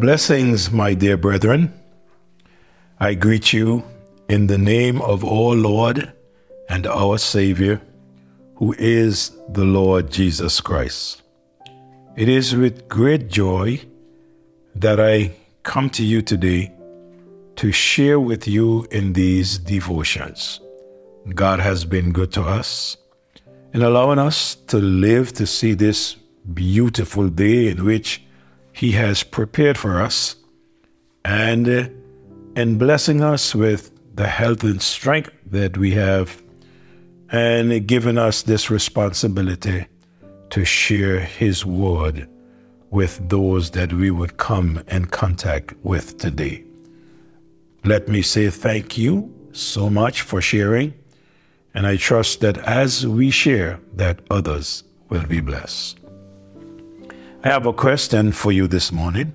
Blessings, my dear brethren. I greet you in the name of our Lord and our Savior, who is the Lord Jesus Christ. It is with great joy that I come to you today to share with you in these devotions. God has been good to us in allowing us to live to see this beautiful day in which He has prepared for us and uh, in blessing us with the health and strength that we have and given us this responsibility to share His word with those that we would come in contact with today. Let me say thank you so much for sharing, and I trust that as we share, that others will be blessed. I have a question for you this morning,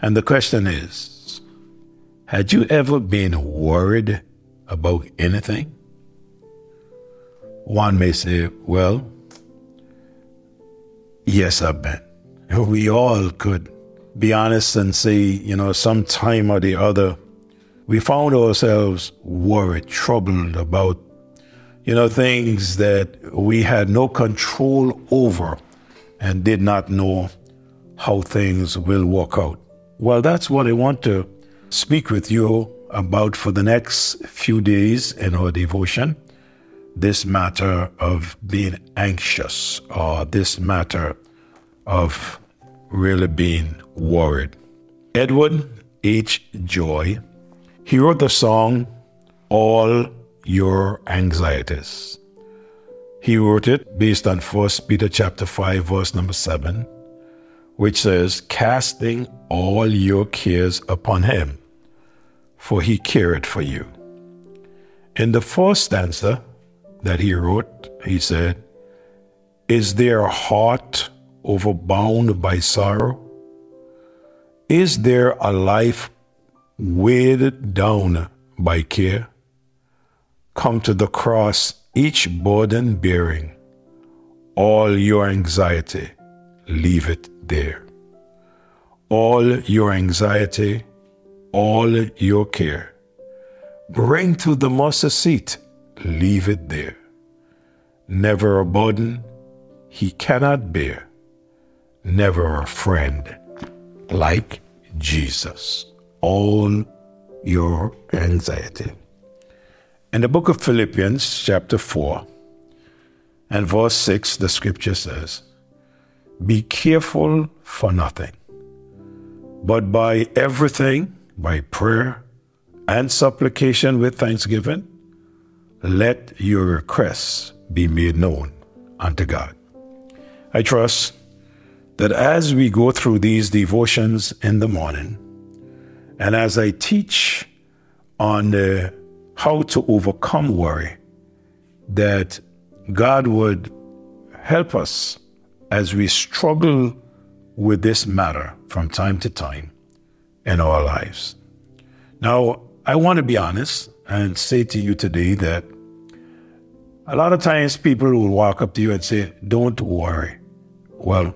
and the question is Had you ever been worried about anything? One may say, Well, yes, I've been. We all could be honest and say, you know, some time or the other, we found ourselves worried, troubled about, you know, things that we had no control over and did not know how things will work out. Well, that's what I want to speak with you about for the next few days in our devotion. This matter of being anxious or this matter of really being worried. Edward H. Joy, he wrote the song All Your Anxieties. He wrote it based on 1 Peter chapter 5 verse number 7, which says, "Casting all your cares upon him, for he cared for you." In the first stanza that he wrote, he said, "Is there a heart overbound by sorrow? Is there a life weighed down by care? Come to the cross, each burden bearing, all your anxiety, leave it there. All your anxiety, all your care, bring to the mercy seat, leave it there. Never a burden he cannot bear never a friend like Jesus. All your anxiety. In the book of Philippians, chapter 4, and verse 6, the scripture says, Be careful for nothing, but by everything, by prayer and supplication with thanksgiving, let your requests be made known unto God. I trust that as we go through these devotions in the morning, and as I teach on uh, how to overcome worry, that God would help us as we struggle with this matter from time to time in our lives. Now, I want to be honest and say to you today that a lot of times people will walk up to you and say, Don't worry. Well,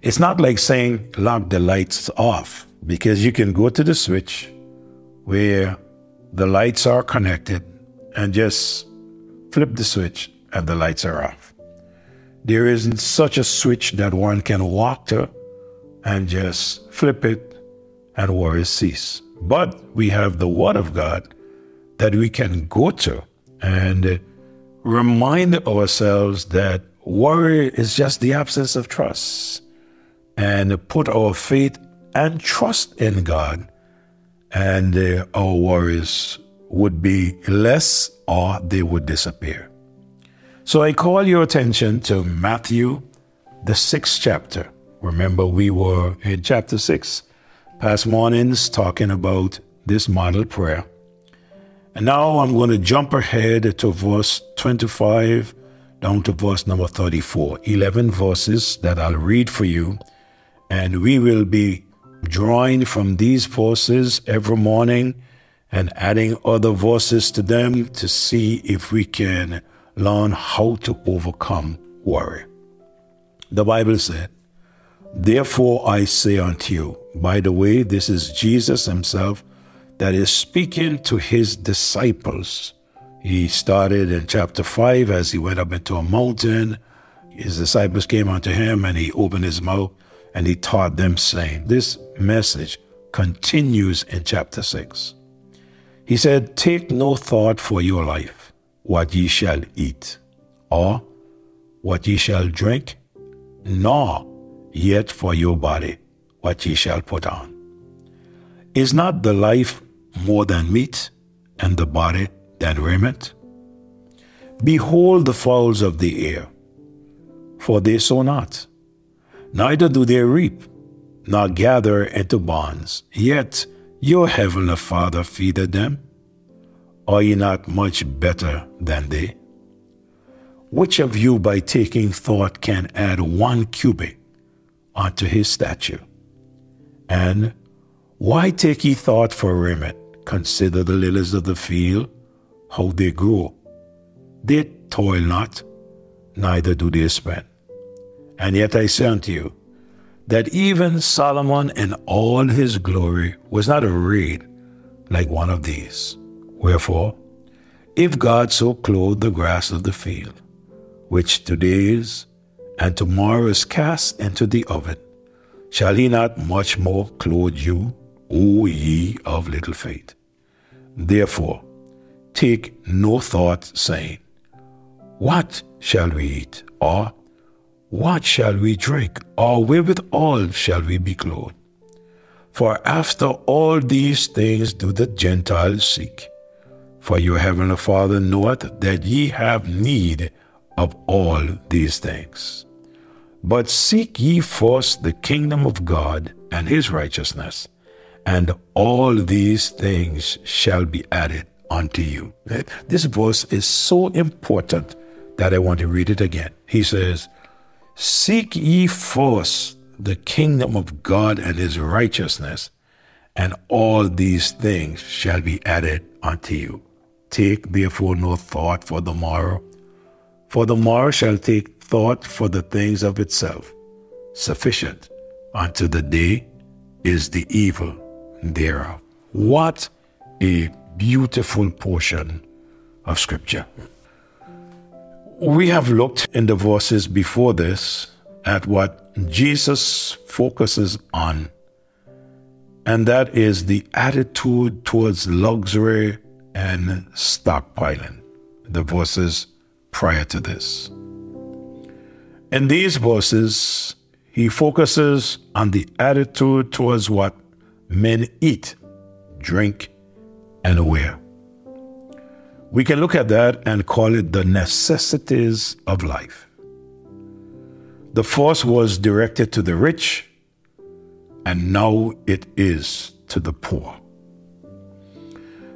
it's not like saying lock the lights off because you can go to the switch where the lights are connected and just flip the switch and the lights are off. There isn't such a switch that one can walk to and just flip it and worries cease. But we have the Word of God that we can go to and remind ourselves that worry is just the absence of trust and put our faith and trust in God, and uh, our worries would be less or they would disappear. So I call your attention to Matthew, the sixth chapter. Remember, we were in chapter six, past mornings, talking about this model prayer. And now I'm going to jump ahead to verse 25 down to verse number 34. 11 verses that I'll read for you and we will be drawing from these verses every morning and adding other verses to them to see if we can learn how to overcome worry. The Bible said, Therefore I say unto you, by the way, this is Jesus himself that is speaking to his disciples. He started in chapter 5 as he went up into a mountain. His disciples came unto him and he opened his mouth and he taught them, saying, This message continues in chapter 6. He said, Take no thought for your life, what ye shall eat, or what ye shall drink, nor yet for your body, what ye shall put on. Is not the life more than meat, and the body than raiment? Behold the fowls of the air, for they sow not, neither do they reap, nor gather into barns, yet your heavenly Father feedeth them. Are ye not much better than they? Which of you by taking thought can add one cubit unto his stature? And why take ye thought for raiment? Consider the lilies of the field, how they grow. They toil not, neither do they spin. And yet I say unto you, that even Solomon in all his glory was not arrayed like one of these. Wherefore, if God so clothe the grass of the field, which today is, and tomorrow is cast into the oven, shall he not much more clothe you, O ye of little faith? Therefore, take no thought, saying, What shall we eat? Or what shall we drink? Or wherewithal shall we be clothed? For after all these things do the Gentiles seek. For your heavenly Father knoweth that ye have need of all these things. But seek ye first the kingdom of God and his righteousness, and all these things shall be added unto you. This verse is so important that I want to read it again. He says, Seek ye first the kingdom of God and his righteousness, and all these things shall be added unto you. Take therefore no thought for the morrow, for the morrow shall take thought for the things of itself. Sufficient unto the day is the evil thereof. What a beautiful portion of Scripture. We have looked in the verses before this at what Jesus focuses on, and that is the attitude towards luxury and stockpiling, the verses prior to this. In these verses, he focuses on the attitude towards what men eat, drink, and wear. We can look at that and call it the necessities of life. The force was directed to the rich, and now it is to the poor.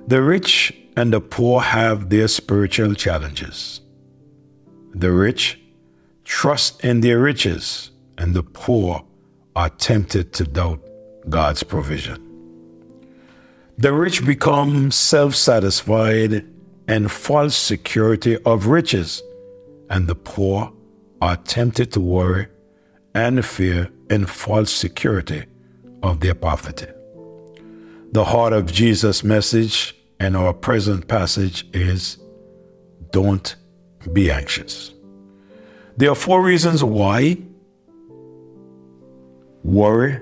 The rich and the poor have their spiritual challenges. The rich trust in their riches, and the poor are tempted to doubt God's provision. The rich become self satisfied and false security of riches, and the poor are tempted to worry and fear in false security of their poverty. The heart of Jesus' message and our present passage is don't be anxious. There are four reasons why worry,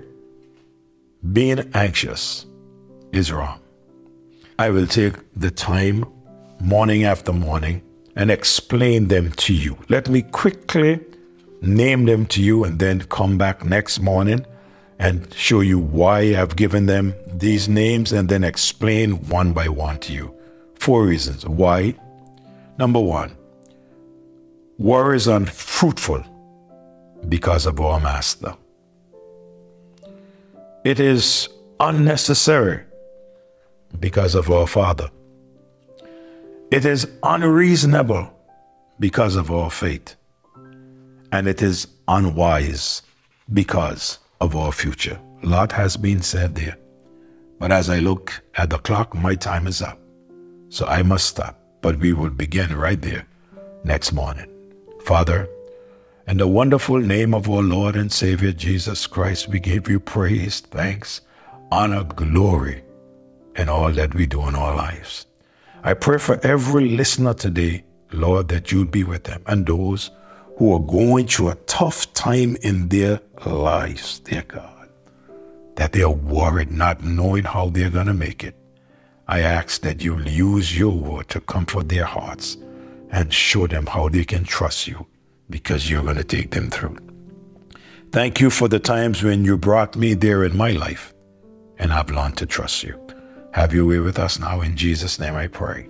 being anxious, is wrong. I will take the time morning after morning and explain them to you. Let me quickly name them to you and then come back next morning and show you why I've given them these names and then explain one by one to you. Four reasons why. Number one, war is unfruitful because of our master. It is unnecessary because of our Father. It is unreasonable because of our faith. And it is unwise because of our future. A lot has been said there. But as I look at the clock, my time is up. So I must stop. But we will begin right there next morning. Father, In the wonderful name of our Lord and Savior Jesus Christ, we give you praise, thanks, honor, glory in all that we do in our lives. I pray for every listener today, Lord, that you'll be with them and those who are going through a tough time in their lives, dear God, that they are worried, not knowing how they're going to make it. I ask that you'll use your word to comfort their hearts and show them how they can trust you because you're going to take them through. Thank you for the times when you brought me there in my life, and I've learned to trust you. Have your way with us now. In Jesus' name I pray.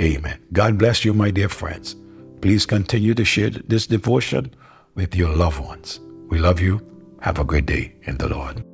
Amen. God bless you, my dear friends. Please continue to share this devotion with your loved ones. We love you. Have a great day in the Lord.